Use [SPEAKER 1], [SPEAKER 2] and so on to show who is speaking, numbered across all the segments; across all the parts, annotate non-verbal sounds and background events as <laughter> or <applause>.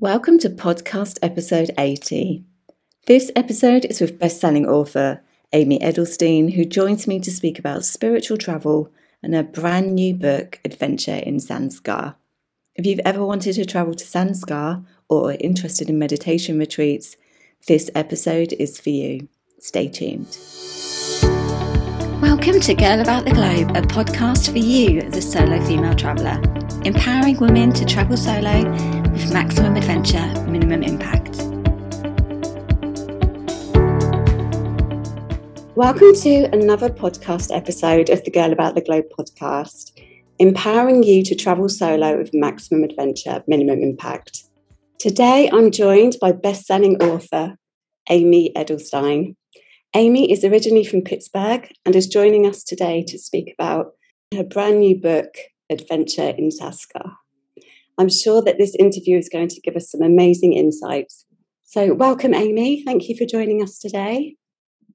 [SPEAKER 1] Welcome to podcast episode 80. This episode is with best-selling author Amy Edelstein, who joins me to speak about spiritual travel and her brand new book, Adventure in Zanskar. If you've ever wanted to travel to Zanskar or are interested in meditation retreats, this episode is for you. Stay tuned. Welcome to Girl About the Globe, a podcast for you, the solo female traveller, empowering women to travel solo with maximum adventure, minimum impact. Welcome to another podcast episode of the Girl About the Globe podcast, empowering you to travel solo with maximum adventure, minimum impact. Today, I'm joined by best-selling author Amy Edelstein. Amy is originally from Pittsburgh and is joining us today to speak about her brand new book, Adventure in Zanskar. I'm sure that this interview is going to give us some amazing insights. So, welcome, Amy. Thank you for joining us today.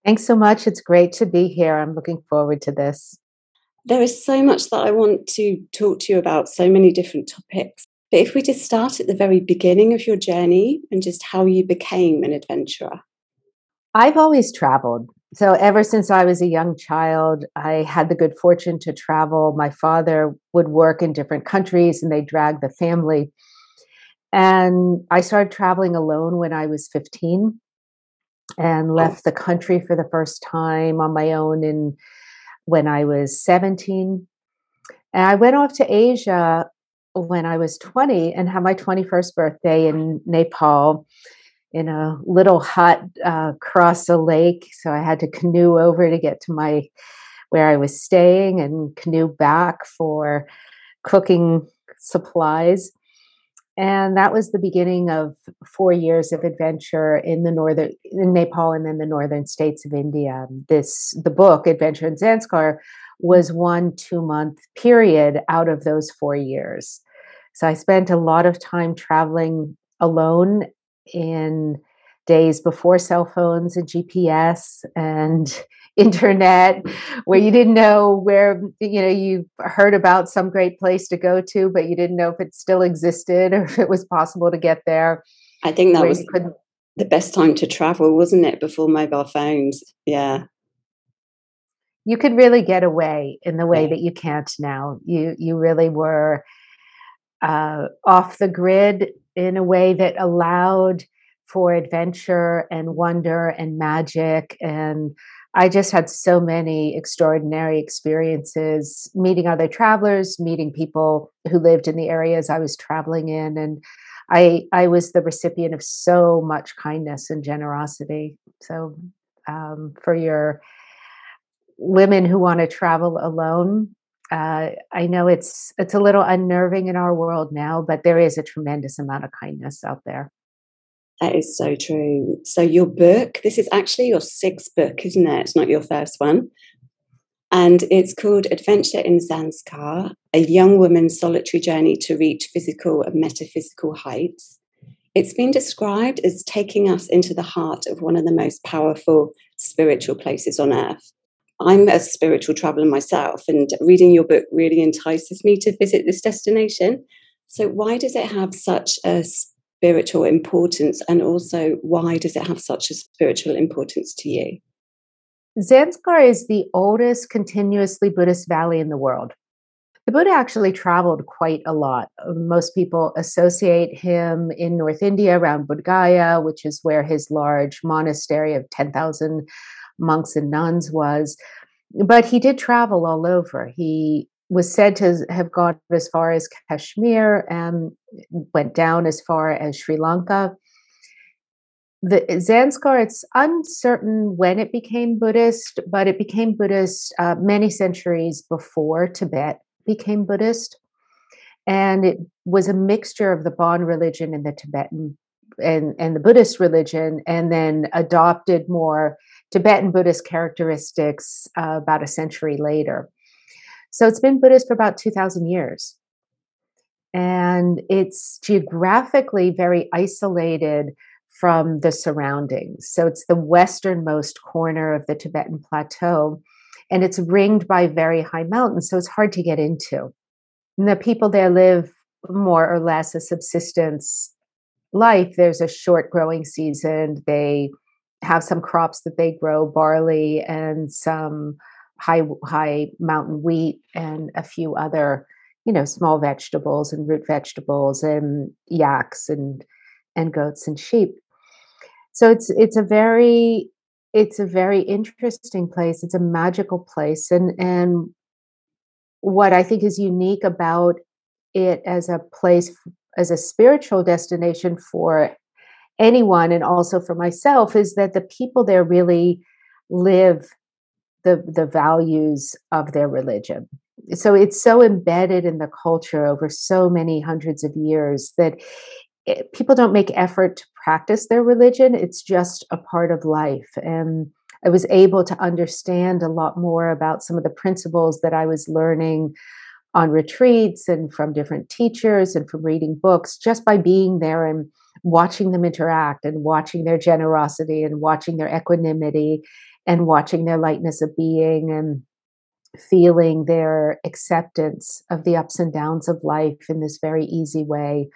[SPEAKER 2] Thanks so much. It's great to be here. I'm looking forward to this.
[SPEAKER 1] There is so much that I want to talk to you about, so many different topics. But if we just start at the very beginning of your journey and just how you became an adventurer.
[SPEAKER 2] I've always traveled. So, ever since I was a young child, I had the good fortune to travel. My father would work in different countries and they dragged the family. And I started traveling alone when I was 15 and oh. left the country for the first time on my own in when I was 17. And I went off to Asia when I was 20 and had my 21st birthday in Nepal in a little hut uh, across a lake. So I had to canoe over to get to my where I was staying and canoe back for cooking supplies. And that was the beginning of four years of adventure in the northern in Nepal and then the northern states of India. This the book Adventure in Zanskar was one two month period out of those four years. So I spent a lot of time traveling alone in days before cell phones and GPS and <laughs> internet where you didn't know where you know you heard about some great place to go to but you didn't know if it still existed <laughs> or if it was possible to get there.
[SPEAKER 1] I think that was the best time to travel wasn't it before mobile phones? Yeah.
[SPEAKER 2] You could really get away in the way yeah. that you can't now. You you really were uh, off the grid in a way that allowed for adventure and wonder and magic. And I just had so many extraordinary experiences meeting other travelers, meeting people who lived in the areas I was traveling in. And I, I was the recipient of so much kindness and generosity. So, um, for your women who want to travel alone, uh, I know it's it's a little unnerving in our world now, but there is a tremendous amount of kindness out there.
[SPEAKER 1] That is so true. So your book, this is actually your sixth book, isn't it? It's not your first one. And it's called Adventure in Zanskar, a young woman's solitary journey to reach physical and metaphysical heights. It's been described as taking us into the heart of one of the most powerful spiritual places on earth. I'm a spiritual traveler myself, and reading your book really entices me to visit this destination. So, why does it have such a spiritual importance, and also why does it have such a spiritual importance to you?
[SPEAKER 2] Zanskar is the oldest continuously Buddhist valley in the world. The Buddha actually traveled quite a lot. Most people associate him in North India around Bodh Gaya, which is where his large monastery of 10,000 monks and nuns was. But he did travel all over. He was said to have gone as far as Kashmir and went down as far as Sri Lanka. The Zanskar, it's uncertain when it became Buddhist, but it became Buddhist uh, many centuries before Tibet became Buddhist. And it was a mixture of the Bon religion and the Tibetan and, and the Buddhist religion, and then adopted more Tibetan Buddhist characteristics uh, about a century later. So it's been Buddhist for about 2,000 years. And it's geographically very isolated from the surroundings. So it's the westernmost corner of the Tibetan plateau, and it's ringed by very high mountains. So it's hard to get into. And the people there live more or less a subsistence life, there's a short growing season. They have some crops that they grow, barley and some high high mountain wheat and a few other, you know, small vegetables and root vegetables and yaks and and goats and sheep. So it's it's a very it's a very interesting place. It's a magical place and and what I think is unique about it as a place as a spiritual destination for anyone and also for myself is that the people there really live the the values of their religion. So it's so embedded in the culture over so many hundreds of years that it, people don't make effort to practice their religion. It's just a part of life. And i was able to understand a lot more about some of the principles that i was learning on retreats and from different teachers and from reading books just by being there and watching them interact and watching their generosity and watching their equanimity and watching their lightness of being and feeling their acceptance of the ups and downs of life in this very easy way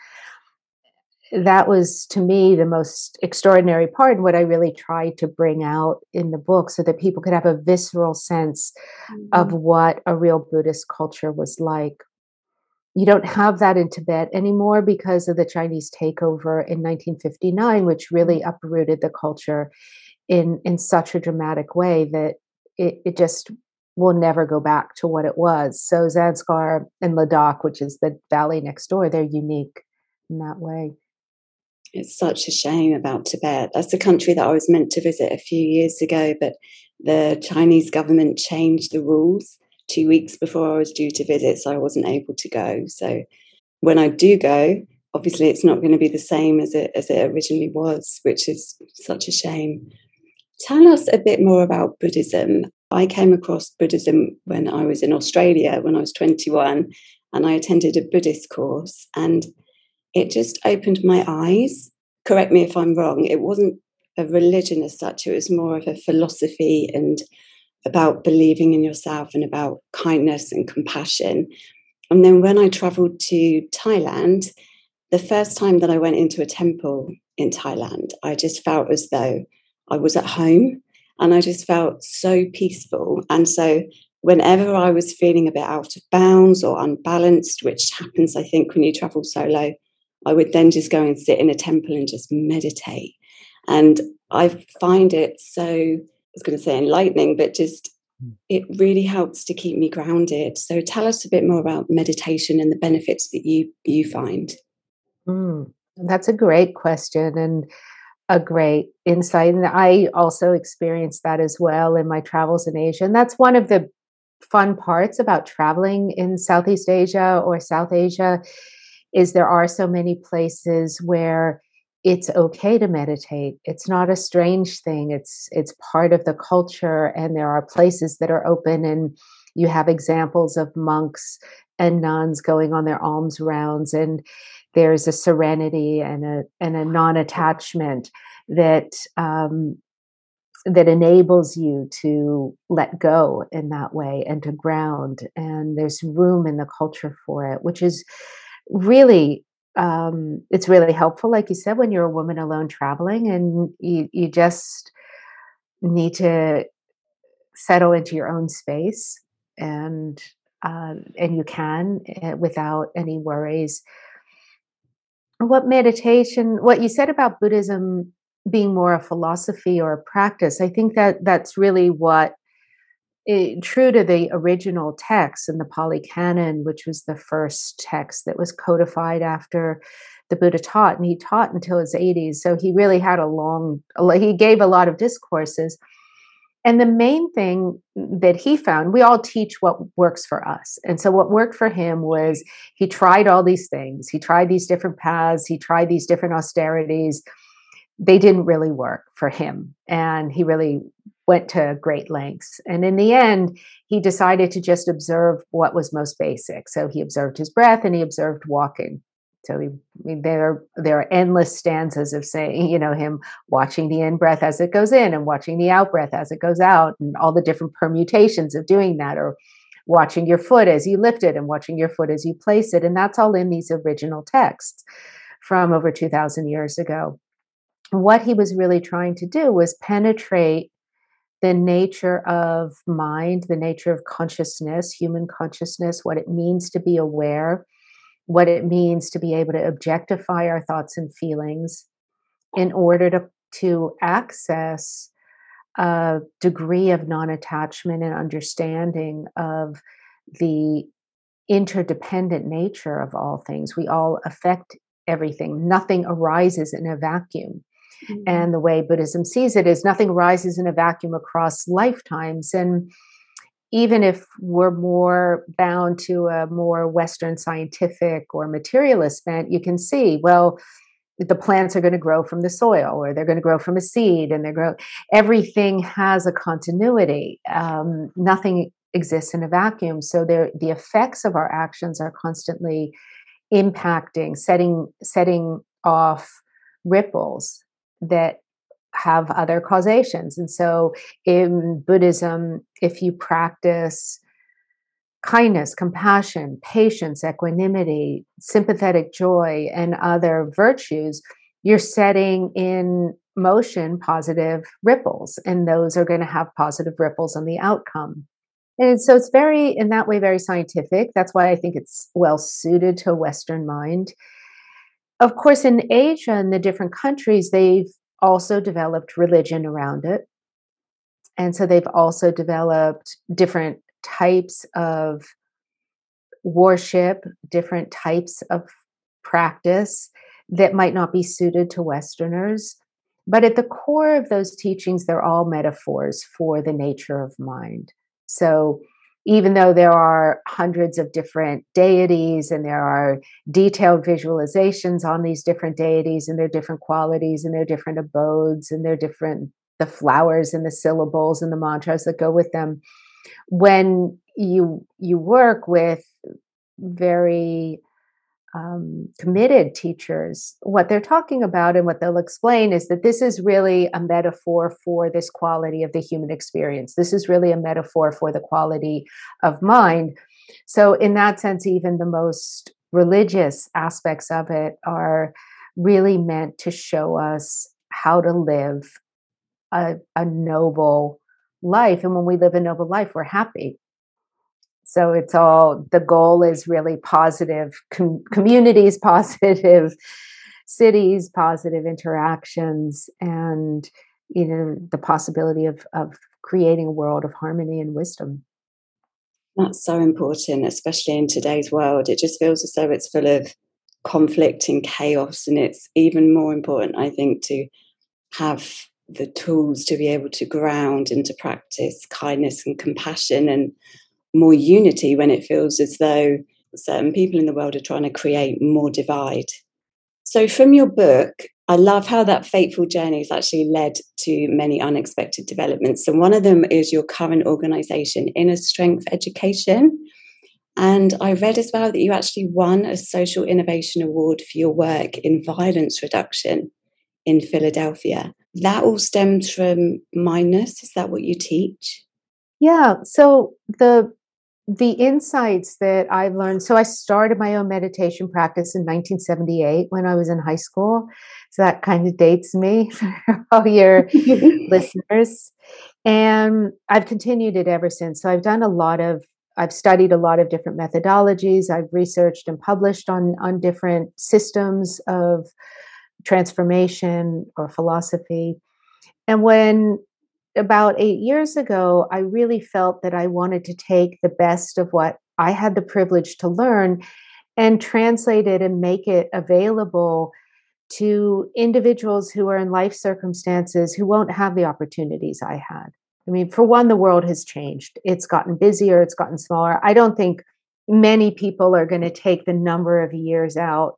[SPEAKER 2] that was to me the most extraordinary part and what i really tried to bring out in the book so that people could have a visceral sense mm-hmm. of what a real buddhist culture was like you don't have that in tibet anymore because of the chinese takeover in 1959 which really mm-hmm. uprooted the culture in in such a dramatic way that it, it just will never go back to what it was so zanskar and ladakh which is the valley next door they're unique in that way
[SPEAKER 1] it's such a shame about Tibet. That's a country that I was meant to visit a few years ago, but the Chinese government changed the rules two weeks before I was due to visit, so I wasn't able to go. So when I do go, obviously it's not going to be the same as it as it originally was, which is such a shame. Tell us a bit more about Buddhism. I came across Buddhism when I was in Australia when I was 21 and I attended a Buddhist course and it just opened my eyes. Correct me if I'm wrong, it wasn't a religion as such, it was more of a philosophy and about believing in yourself and about kindness and compassion. And then when I traveled to Thailand, the first time that I went into a temple in Thailand, I just felt as though I was at home and I just felt so peaceful. And so whenever I was feeling a bit out of bounds or unbalanced, which happens, I think, when you travel solo, I would then just go and sit in a temple and just meditate. And I find it so, was going to say enlightening, but just hmm. it really helps to keep me grounded. So tell us a bit more about meditation and the benefits that you you find.
[SPEAKER 2] Mm, that's a great question and a great insight. And I also experienced that as well in my travels in Asia. And that's one of the fun parts about traveling in Southeast Asia or South Asia is there are so many places where it's okay to meditate. It's not a strange thing. It's it's part of the culture and there are places that are open and you have examples of monks and nuns going on their alms rounds and there's a serenity and a and a non-attachment that um, that enables you to let go in that way and to ground and there's room in the culture for it which is really um, it's really helpful like you said when you're a woman alone traveling and you, you just need to settle into your own space and uh, and you can uh, without any worries. What meditation what you said about buddhism being more a philosophy or a practice i think that that's really what it, true to the original text in the Pali Canon, which was the first text that was codified after the Buddha taught, and he taught until his 80s. So he really had a long, he gave a lot of discourses. And the main thing that he found, we all teach what works for us. And so what worked for him was he tried all these things. He tried these different paths, he tried these different austerities. They didn't really work for him. And he really went to great lengths. And in the end, he decided to just observe what was most basic. So he observed his breath and he observed walking. So he, there, there are endless stanzas of saying, <laughs> you know, him watching the in breath as it goes in and watching the out breath as it goes out, and all the different permutations of doing that, or watching your foot as you lift it and watching your foot as you place it. And that's all in these original texts. from over 2,000 years ago. What he was really trying to do was penetrate the nature of mind, the nature of consciousness, human consciousness, what it means to be aware, what it means to be able to objectify our thoughts and feelings in order to, to access a degree of non attachment and understanding of the interdependent nature of all things. We all affect everything, nothing arises in a vacuum. Mm-hmm. And the way Buddhism sees it is nothing rises in a vacuum across lifetimes. And even if we're more bound to a more Western scientific or materialist bent, you can see, well, the plants are going to grow from the soil or they're going to grow from a seed and they're grow everything has a continuity um, nothing exists in a vacuum so there the effects of our actions are constantly impacting setting setting off ripples that have other causations and so in buddhism if you practice kindness, compassion, patience, equanimity, sympathetic joy, and other virtues, you're setting in motion positive ripples, and those are going to have positive ripples on the outcome. And so it's very, in that way, very scientific. That's why I think it's well suited to a Western mind. Of course, in Asia and the different countries, they've also developed religion around it. And so they've also developed different types of worship, different types of practice that might not be suited to Westerners. But at the core of those teachings, they're all metaphors for the nature of mind. So even though there are hundreds of different deities and there are detailed visualizations on these different deities and their different qualities and their different abodes and their different the flowers and the syllables and the mantras that go with them when you you work with very um, committed teachers, what they're talking about and what they'll explain is that this is really a metaphor for this quality of the human experience. This is really a metaphor for the quality of mind. So, in that sense, even the most religious aspects of it are really meant to show us how to live a, a noble life. And when we live a noble life, we're happy. So it's all the goal is really positive com- communities, <laughs> positive cities, positive interactions, and you know the possibility of of creating a world of harmony and wisdom.
[SPEAKER 1] That's so important, especially in today's world. It just feels as though it's full of conflict and chaos, and it's even more important, I think, to have the tools to be able to ground and to practice kindness and compassion and more unity when it feels as though certain people in the world are trying to create more divide. So, from your book, I love how that fateful journey has actually led to many unexpected developments. And one of them is your current organization, Inner Strength Education. And I read as well that you actually won a Social Innovation Award for your work in violence reduction in Philadelphia that all stems from mindness is that what you teach
[SPEAKER 2] yeah so the the insights that i've learned so i started my own meditation practice in 1978 when i was in high school. So that kind of dates me <laughs> for all your <laughs> listeners. And i've continued it ever since. So i've done a lot of i've studied a lot of different methodologies. I've researched and published on on different systems of transformation or philosophy. And when about eight years ago, I really felt that I wanted to take the best of what I had the privilege to learn and translate it and make it available to individuals who are in life circumstances who won't have the opportunities I had. I mean, for one, the world has changed. It's gotten busier, it's gotten smaller. I don't think many people are going to take the number of years out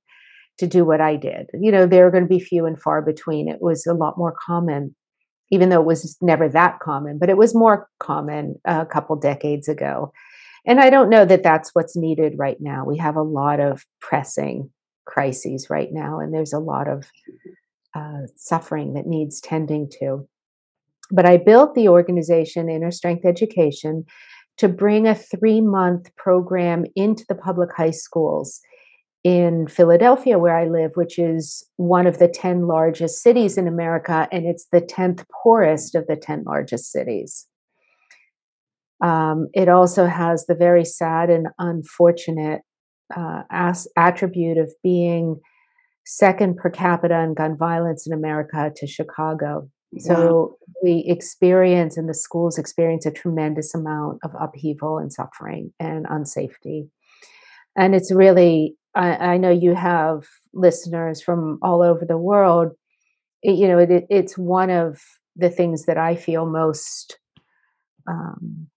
[SPEAKER 2] to do what I did. You know, there are going to be few and far between. It was a lot more common, even though it was never that common, but it was more common a couple decades ago. And I don't know that that's what's needed right now. We have a lot of pressing crises right now, and there's a lot of uh, suffering that needs tending to. But I built the organization Inner Strength Education to bring a three month program into the public high schools in Philadelphia, where I live, which is one of the 10 largest cities in America, and it's the 10th poorest of the 10 largest cities. Um, it also has the very sad and unfortunate uh, as- attribute of being second per capita in gun violence in America to Chicago. So wow. we experience, and the schools experience, a tremendous amount of upheaval and suffering and unsafety. And it's really, I, I know you have listeners from all over the world. It, you know, it, it's one of the things that I feel most um,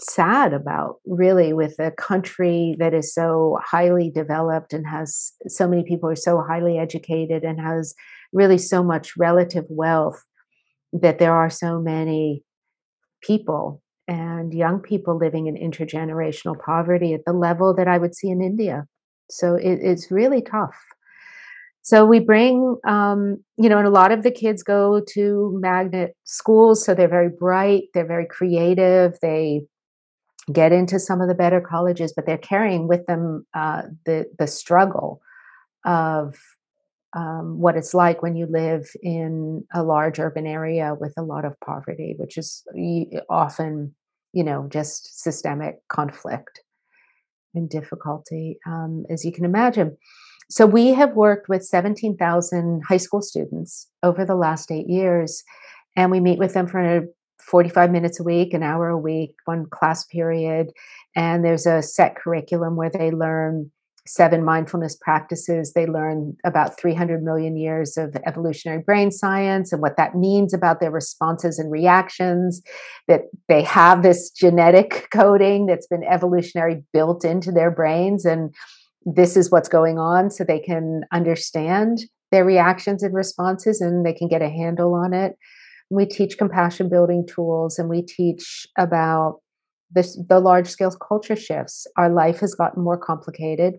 [SPEAKER 2] sad about really with a country that is so highly developed and has so many people are so highly educated and has really so much relative wealth that there are so many people and young people living in intergenerational poverty at the level that I would see in India. So it, it's really tough. So we bring, um, you know, and a lot of the kids go to magnet schools. So they're very bright, they're very creative, they get into some of the better colleges, but they're carrying with them uh, the the struggle of um, what it's like when you live in a large urban area with a lot of poverty, which is often, you know, just systemic conflict and difficulty, um, as you can imagine. So we have worked with 17,000 high school students over the last eight years, and we meet with them for 45 minutes a week, an hour a week, one class period. And there's a set curriculum where they learn seven mindfulness practices. They learn about 300 million years of evolutionary brain science and what that means about their responses and reactions, that they have this genetic <laughs> coding that's been evolutionary built into their brains. And this is what's going on so they can understand their reactions and responses and they can get a handle on it. We teach compassion building tools and we teach about this, the large scale culture shifts. Our life has gotten more complicated,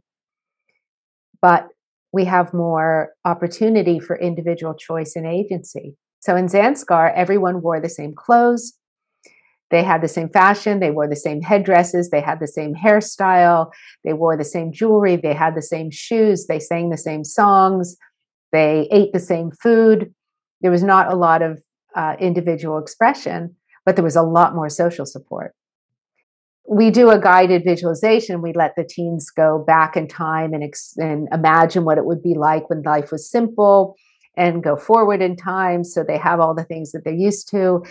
[SPEAKER 2] but we have more opportunity for individual choice and agency. So in Zanskar, everyone wore the same clothes. They had the same fashion. They wore the same headdresses. They had the same hairstyle. They wore the same jewelry. They had the same shoes. They sang the same songs. They ate the same food. There was not a lot of uh, individual expression, but there was a lot more social support. We do a guided visualization. We let the teens go back in time and, ex- and imagine what it would be like when life was simple and go forward in time. So they have all the things that they're used to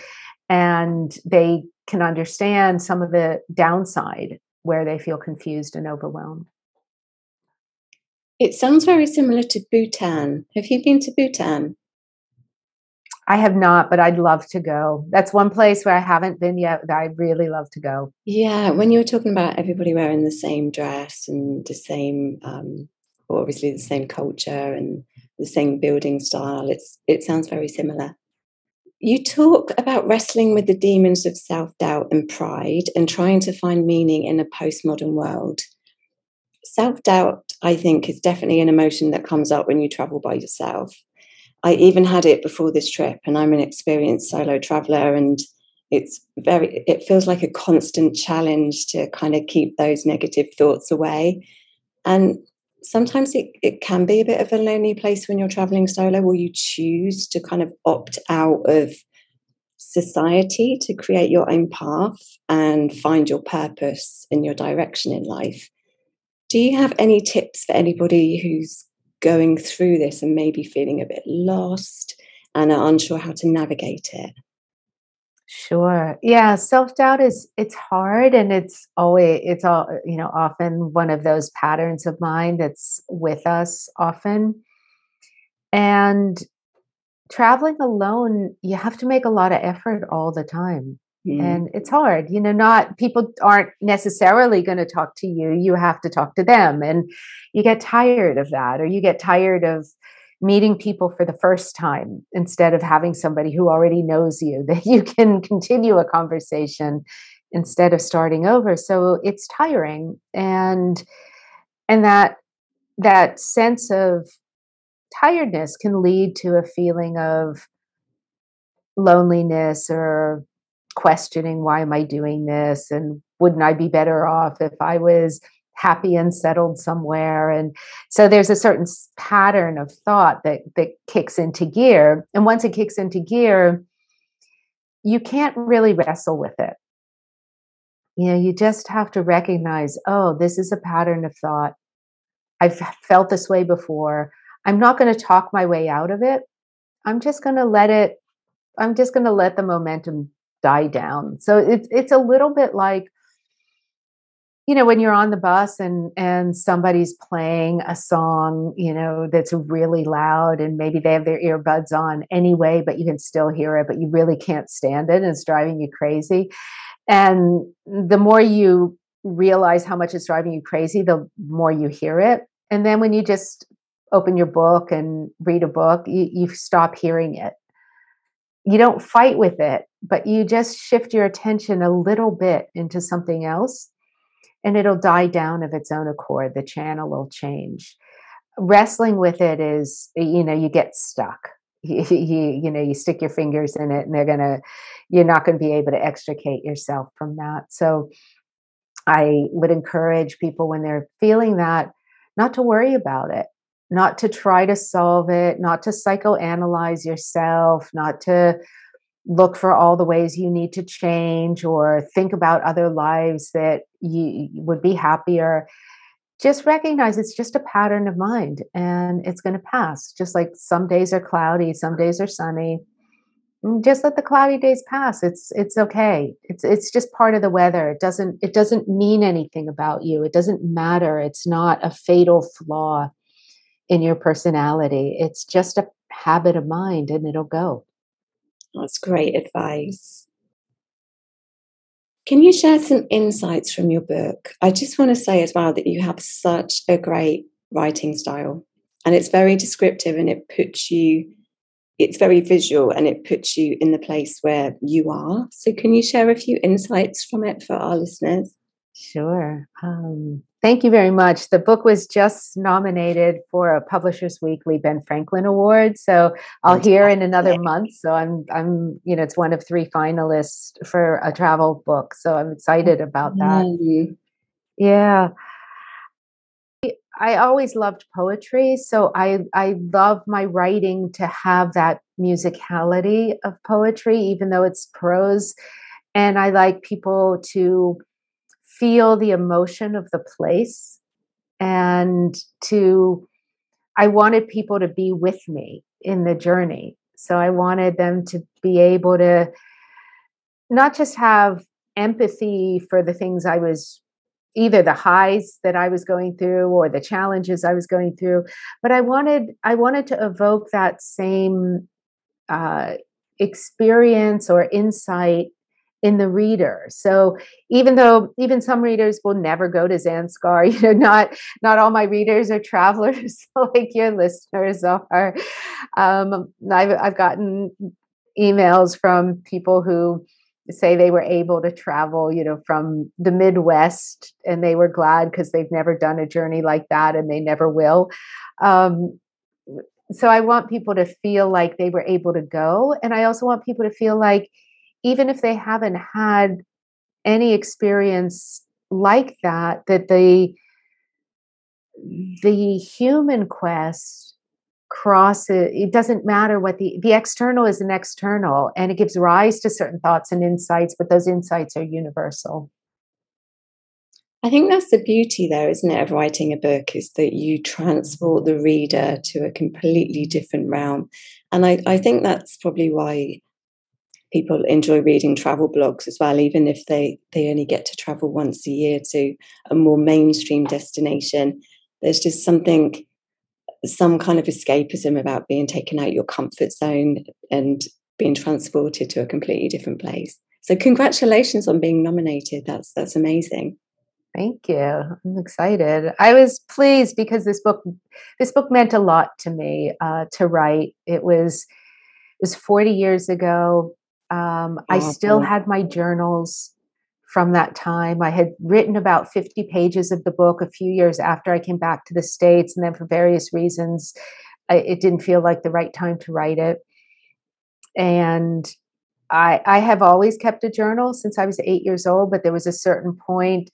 [SPEAKER 2] and they can understand some of the downside where they feel confused and overwhelmed.
[SPEAKER 1] It sounds very similar to Bhutan. Have you been to Bhutan?
[SPEAKER 2] I have not, but I'd love to go. That's one place where I haven't been yet that I'd really love to go.
[SPEAKER 1] Yeah, when you were talking about everybody wearing the same dress and the same, um, obviously the same culture and the same building style, it's it sounds very similar. You talk about wrestling with the demons of self doubt and pride and trying to find meaning in a postmodern world. Self doubt, I think, is definitely an emotion that comes up when you travel by yourself I even had it before this trip, and I'm an experienced solo traveler, and it's very, it feels like a constant challenge to kind of keep those negative thoughts away. And sometimes it, it can be a bit of a lonely place when you're traveling solo, or you choose to kind of opt out of society to create your own path and find your purpose and your direction in life. Do you have any tips for anybody who's going through this and maybe feeling a bit lost and are unsure how to navigate it?
[SPEAKER 2] Sure. Yeah, self-doubt is it's hard and it's always it's all you know often one of those patterns of mind that's with us often. And traveling alone, you have to make a lot of effort all the time. Mm. And it's hard, you know, not people aren't necessarily going to talk to you. You have to talk to them. And you get tired of that, or you get tired of meeting people for the first time instead of having somebody who already knows you <laughs> that you can continue a conversation instead of starting over. So it's tiring. And and that that sense of tiredness can lead to a feeling of loneliness or questioning why am I doing this? And wouldn't I be better off if I was happy and settled somewhere? And so there's a certain pattern of thought that that kicks into gear. And once it kicks into gear you can't really wrestle with it. You know you just have to recognize oh this is a pattern of thought. I've felt this way before. I'm not going to talk my way out of it. I'm just going to let it i'm just going to let the momentum die down. So it's it's a little bit like you know when you're on the bus and and somebody's playing a song you know that's really loud and maybe they have their earbuds on anyway but you can still hear it but you really can't stand it and it's driving you crazy. And the more you realize how much it's driving you crazy the more you hear it. And then when you just open your book and read a book you, you stop hearing it. You don't fight with it but you just shift your attention a little bit into something else and it'll die down of its own accord. The channel will change. Wrestling with it is, you know, you get stuck. <laughs> You, you, you know, you stick your fingers in it and they're to, you're not to be able to extricate yourself from that. So I would encourage people when they're feeling that not to worry about it, not to try to solve it, not to psychoanalyze yourself, not to look for all the ways you need to change or think about other lives that you would be happier just recognize it's just a pattern of mind and it's going to pass. Just like some days are cloudy some days are sunny mm, just let the cloudy days pass. It's it's okay. It's it's just part of the weather. It doesn't it doesn't mean anything about you. It doesn't matter. It's not a fatal flaw in your personality. It's just a habit of mind and it'll go
[SPEAKER 1] that's great advice. Can you share some insights from your book? I just want to say as well that you have such a great writing style and it's very descriptive and it puts you it's very visual and it puts you in the place where you are. So can you share a few insights from it for our listeners?
[SPEAKER 2] Sure. Um, thank you very much. The book was just nominated for a Publishers Weekly Ben Franklin Award, so I'll hear in another month. So I'm, I'm, you know, it's one of three finalists for a travel book. So I'm excited about that. Mm-hmm. Yeah. I always loved poetry, so I I love my writing to have that musicality of poetry, even though it's prose. And I like people to feel the emotion of the place and to I wanted people to be with me in the journey. So I wanted them to be able to not just have empathy for the things I was either the highs that I was going through or the challenges I was going through, but I wanted I wanted to evoke that same uh, experience or insight in the reader. So even though even some readers will never go to Zanskar, <laughs> you know, not not all my readers are travelers <laughs> like your listeners are. Um, I've I've gotten emails from people who say they were able to travel, you know, from the Midwest, and they were glad because they've never done a journey like that, and they never will. Um, so I want people to feel like they were able to go, and I also want people to feel like even if they haven't had any experience like that that the the human quest crosses it doesn't matter what the the external is an external and it gives rise to certain thoughts and insights but those insights are universal
[SPEAKER 1] I think that's the beauty, though, isn't it, of writing a book, is that you transport the reader to a completely different realm. And I, I think that's probably why people enjoy reading travel blogs as well, even if they they only get to travel once a year to a more mainstream destination. There's just something, some kind of escapism about being taken out your comfort zone and being transported to a completely different place. So congratulations on being nominated. That's that's amazing.
[SPEAKER 2] Thank you. I'm excited. I was pleased because this book this book meant a lot to me uh, to write. It was it was 40 years ago. Um, I still had my journals from that time. I had written about 50 pages of the book a few years after I came back to the States. And then, for various reasons, I, it didn't feel like the right time to write it. And I, I have always kept a journal since I was eight years old, but there was a certain point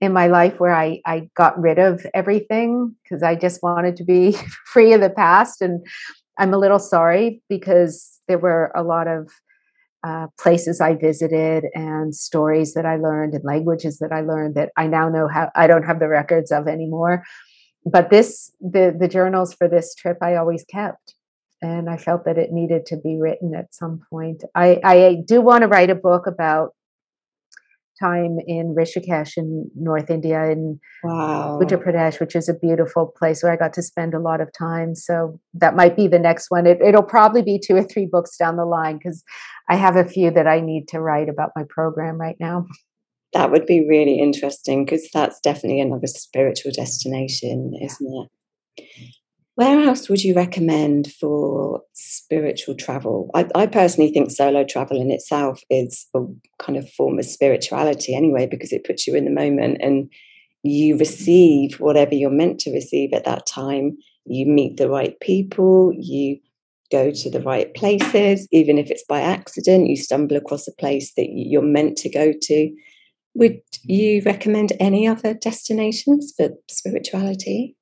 [SPEAKER 2] in my life where I, I got rid of everything because I just wanted to be <laughs> free of the past. And I'm a little sorry because there were a lot of uh, places I visited and stories that I learned and languages that I learned that I now know how I don't have the records of anymore. But this, the the journals for this trip, I always kept, and I felt that it needed to be written at some point. I, I do want to write a book about time in Rishikesh in North India in wow. Uttar Pradesh, which is a beautiful place where I got to spend a lot of time. So that might be the next one. It, it'll probably be two or three books down the line because I have a few that I need to write about my program right now.
[SPEAKER 1] That would be really interesting because that's definitely another spiritual destination, isn't it? Where else would you recommend for spiritual travel? I, I, personally think solo travel in itself is a kind of form of spirituality anyway, because it puts you in the moment and you receive whatever you're meant to receive at that time. You meet the right people, you go to the right places, even if it's by accident, you stumble across a place that you're meant to go to. Would you recommend any other destinations for spirituality?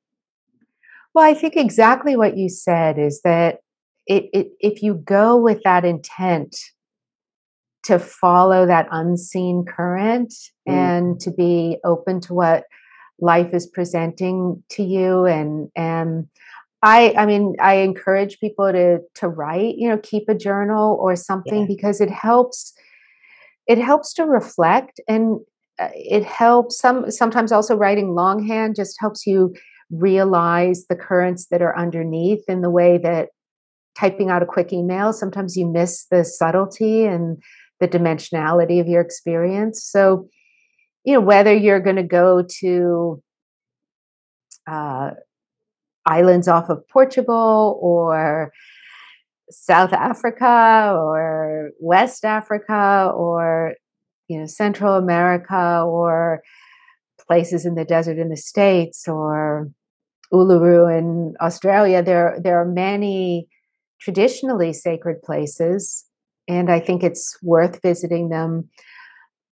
[SPEAKER 2] Well, I think exactly what you said is that it, it, if you go with that intent to follow that unseen current mm. and to be open to what life is presenting to you and and I I mean I encourage people to to write, you know, keep a journal or something yeah. because it helps it helps to reflect and uh, it helps some sometimes also writing longhand just helps you realize the currents that are underneath in the way that typing out a quick email, sometimes you miss the subtlety and the dimensionality of your experience. So, you know, whether you're going to go to uh, islands off of Portugal or South Africa or West Africa or, you know, Central America or places in the desert in the States or Uluru in Australia, there there are many traditionally sacred places, and I think it's worth visiting them.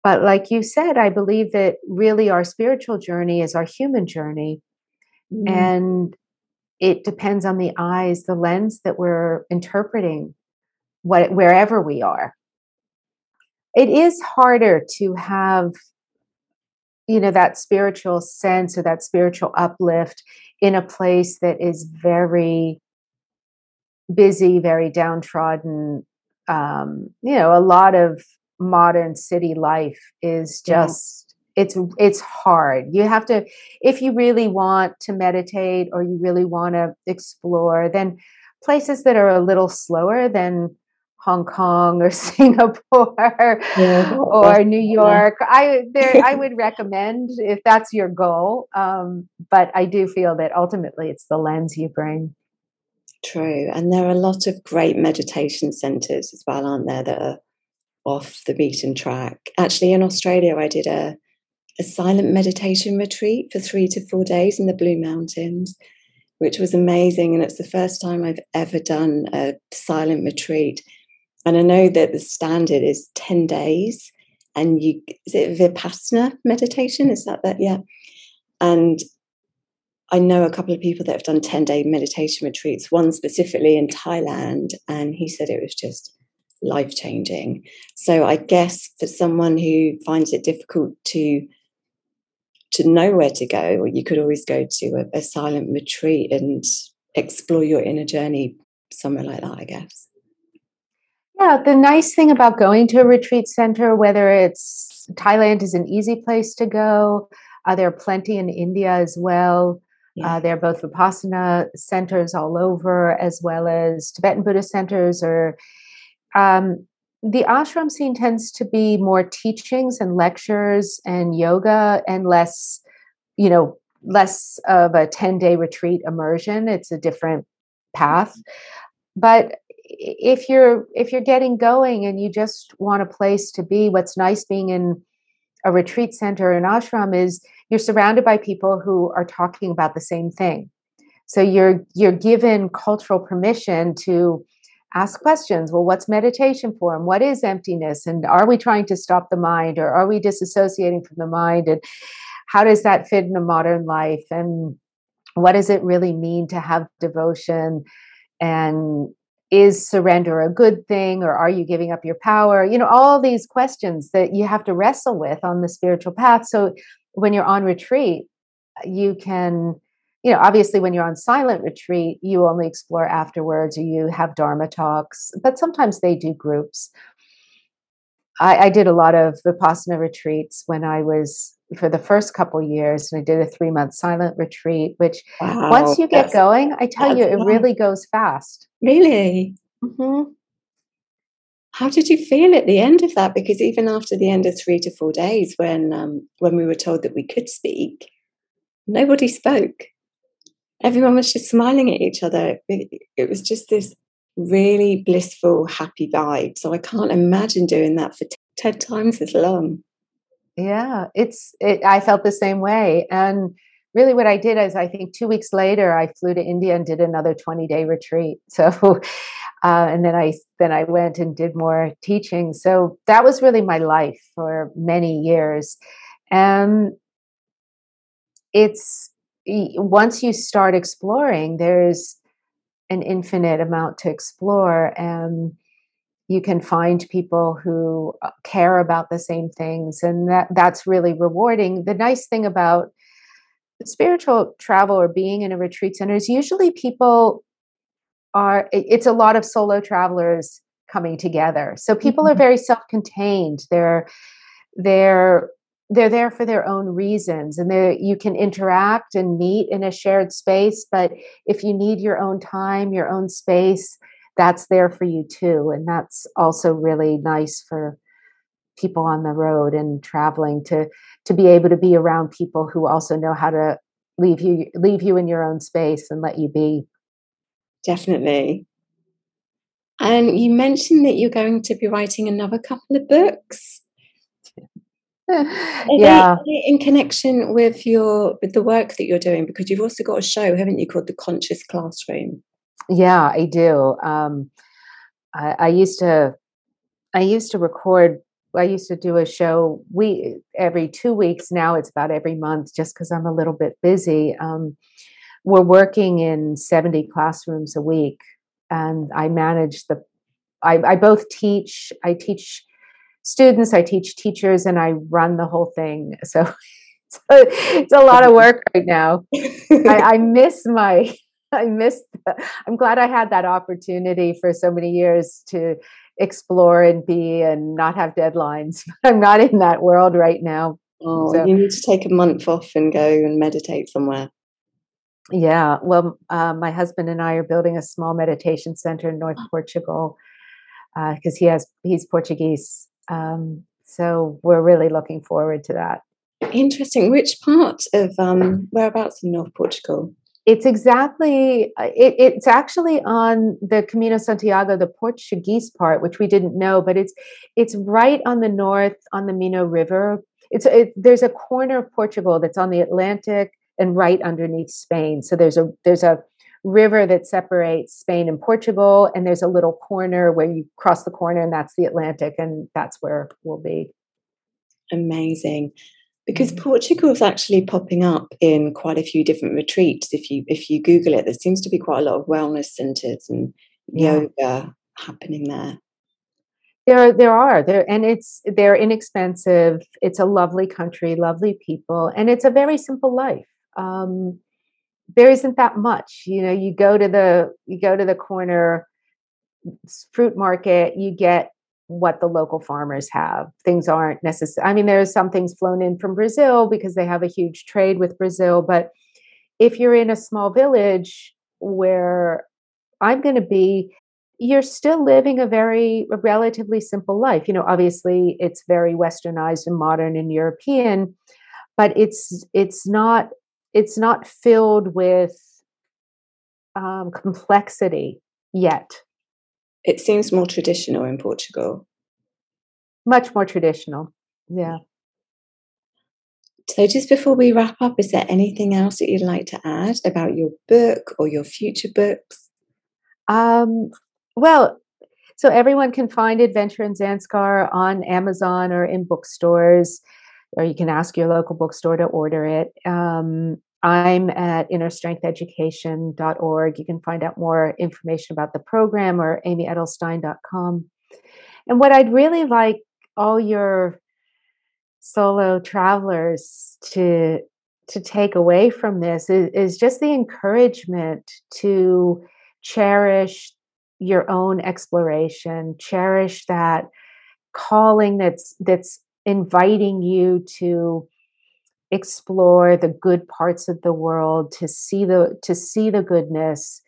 [SPEAKER 2] But like you said, I believe that really our spiritual journey is our human journey, mm. and it depends on the eyes, the lens that we're interpreting what wherever we are. It is harder to have you know that spiritual sense or that spiritual uplift in a place that is very busy, very downtrodden. Um, you know, a lot of modern city life is just yeah. It's it's hard. You have to if you really want to meditate or you really want to explore, then places that are a little slower than Hong Kong or <laughs> Singapore yeah. <laughs> or New York. I there I <laughs> would recommend if that's your goal. Um, but I do feel that ultimately it's the lens you bring.
[SPEAKER 1] True, and there are a lot of great meditation centres as well, aren't there? That are off the beaten track. Actually, in Australia, I did a a silent meditation retreat for three to four days in the Blue Mountains, which was amazing. And it's the first time I've ever done a silent retreat and I know that the standard is 10 days and you is it Vipassana meditation? Is that that? Yeah. And I know a couple of people that have done 10 day meditation retreats, one specifically in Thailand, and he said it was just life changing. So I guess for someone who finds it difficult to to know where to go, or you could always go to a, a silent retreat and explore your inner journey somewhere like that, I guess.
[SPEAKER 2] Yeah, the nice thing about going to a retreat center, whether it's Thailand is an easy place to go, uh, there are plenty in India as well. Yeah. Uh, there are both Vipassana centers all over, as well as Tibetan Buddhist centers. Or um, the ashram scene tends to be more teachings and lectures and yoga, and less, you know, less of a ten day retreat immersion. It's a different path, mm-hmm. but if you're if you're getting going and you just want a place to be what's nice being in a retreat center an ashram is you're surrounded by people who are talking about the same thing. So you're you're given cultural permission to ask questions. Well what's meditation for? And what is emptiness? And are we trying to stop the mind or are we disassociating from the mind? And how does that fit in a modern life? And what does it really mean to have devotion? And is surrender a good thing or are you giving up your power? You know all these questions that you have to wrestle with on the spiritual path. So when you're on retreat you can you know obviously when you're on silent retreat you only explore afterwards or you have dharma talks but sometimes they do groups I, I did a lot of vipassana retreats when I was for the first couple years, and I did a three month silent retreat. Which wow, once you get going, I tell you, it fun. really goes fast.
[SPEAKER 1] Really. Mm-hmm. How did you feel at the end of that? Because even after the end of three to four days, when um, when we were told that we could speak, nobody spoke. Everyone was just smiling at each other. It, it was just this really blissful, happy vibe. So I can't imagine doing that for t- 10 times as long.
[SPEAKER 2] Yeah, it's, it, I felt the same way. And really what I did is I think two weeks later, I flew to India and did another 20 day retreat. <laughs> So, uh, and then I, then I went and did more teaching. So that was really my life for many years. And it's, once you start exploring, there's, an infinite amount to explore and you can find people who uh, care about the same things and that that's really rewarding. The nice thing about spiritual travel or being in a retreat center is usually people are it's a lot of solo travelers coming together. So people mm-hmm. are very self-contained. They're they're they're there for their own reasons and you can interact and meet in a shared space but if you need your own time your own space that's there for you too and that's also really nice for people on the road and traveling to to be able to be around people who also know how to leave you leave you in your own space and let you be.
[SPEAKER 1] Definitely. And you mentioned that you're going to be writing another couple of books <laughs>
[SPEAKER 2] yeah.
[SPEAKER 1] in connection with your with the work that you're doing? Because you've also got a show haven't you called the conscious classroom?
[SPEAKER 2] Yeah i do. Um I, I used to i used to record i used to do a show we every two weeks now it's about every month just because i'm a little bit busy. Um we're working in 70 classrooms a week and i manage the I, I both teach i teach students, I teach teachers, and I run the whole thing. <laughs> So it's a, it's a lot of <laughs> work right now. I, I <laughs> miss my, I miss, the, I'm glad I had that opportunity for so many years to explore and be and not have deadlines. I'm not in that world right now.
[SPEAKER 1] Oh, so, you need to take a month off and go and meditate somewhere.
[SPEAKER 2] Yeah, well, uh, my husband and I are building a small meditation center in North <gasps> Portugal because uh, he has he's Portuguese um, so we're really looking forward to that.
[SPEAKER 1] Interesting. Which part of um, whereabouts in North Portugal?
[SPEAKER 2] It's exactly. Uh, it, it's actually on the Camino Santiago, the Portuguese part, which we didn't know, but it's it's right on the north on the Minho River. It's it, there's a corner of Portugal that's on the Atlantic and right underneath Spain. So there's a there's a river that separates Spain and Portugal, and there's a little corner where you cross the corner, and that's the Atlantic, and that's where we'll be.
[SPEAKER 1] Amazing, because mm-hmm. Portugal is actually popping up in quite a few different retreats. If you if you Google it, there seems to be quite a lot of wellness centers and yeah. yoga happening there.
[SPEAKER 2] There, there are there, and it's they're inexpensive. It's a lovely country, lovely people, and it's a very simple life. Um, there isn't that much you know you go to the you go to the corner fruit market you get what the local farmers have. Things aren't necessary i mean there's some things flown in from brazil because they have a huge trade with brazil but if you're in a small village where i'm going to be you're still living a very a relatively simple life. You know obviously it's very westernized and modern and european but it's it's not it's not filled with um, complexity yet.
[SPEAKER 1] It seems more traditional in Portugal.
[SPEAKER 2] Much more traditional, yeah.
[SPEAKER 1] So, just before we wrap up, is there anything else that you'd like to add about your book or your future books?
[SPEAKER 2] Um, well, so everyone can find Adventure in Zanskar on Amazon or in bookstores or you can ask your local bookstore to order it. Um, I'm at innerstrengtheducation.org. You can find out more information about the program or amyedelstein.com. And what I'd really like all your solo travelers to to take away from this is, is just the encouragement to cherish your own exploration, cherish that calling that's that's inviting you to explore the good parts of the world to see the to see the goodness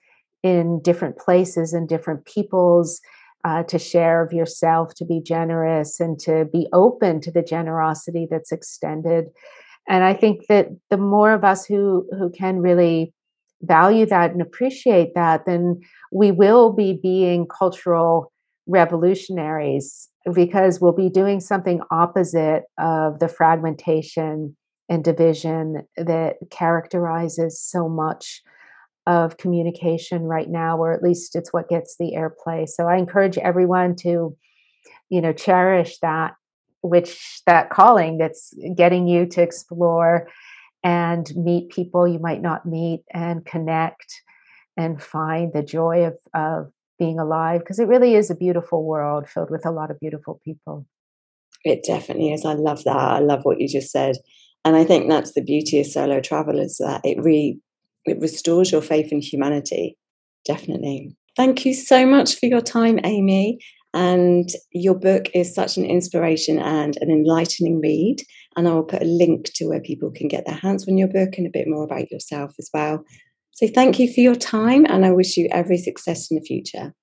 [SPEAKER 2] in different places and different peoples uh, to share of yourself to be generous and to be open to the generosity that's extended. And i think that the more of us who who can really value that and appreciate that then we will be being cultural revolutionaries because we'll be doing something opposite of the fragmentation and division that characterizes so much of communication right now or at least it's what gets the airplay so i encourage everyone to you know cherish that which that calling that's getting you to explore and meet people you might not meet and connect and find the joy of, of being alive because it really is a beautiful world filled with a lot of beautiful people.
[SPEAKER 1] It definitely is. I love that. I love what you just said. And I think that's the beauty of solo travel is that it really it restores your faith in humanity. Definitely. Thank you so much for your time, Amy. And your book is such an inspiration and an enlightening read. And I will put a link to where people can get their hands on your book and a bit more about yourself as well. So thank you for your time, and I wish you every success in the future.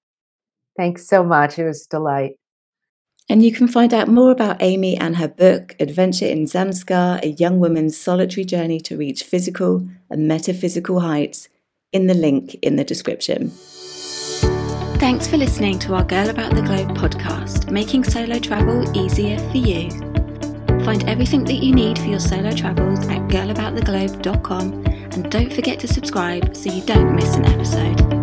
[SPEAKER 2] Thanks so much. It was a delight.
[SPEAKER 1] And you can find out more about Amy and her book, Adventure in Zanskar A Young Woman's Solitary Journey to Reach Physical and Metaphysical Heights, in the link in the description. Thanks for listening to our Girl About the Globe podcast, making solo travel easier for you. Find everything that you need for your solo travels at girlabouttheglobe.com and don't forget to subscribe so you don't miss an episode.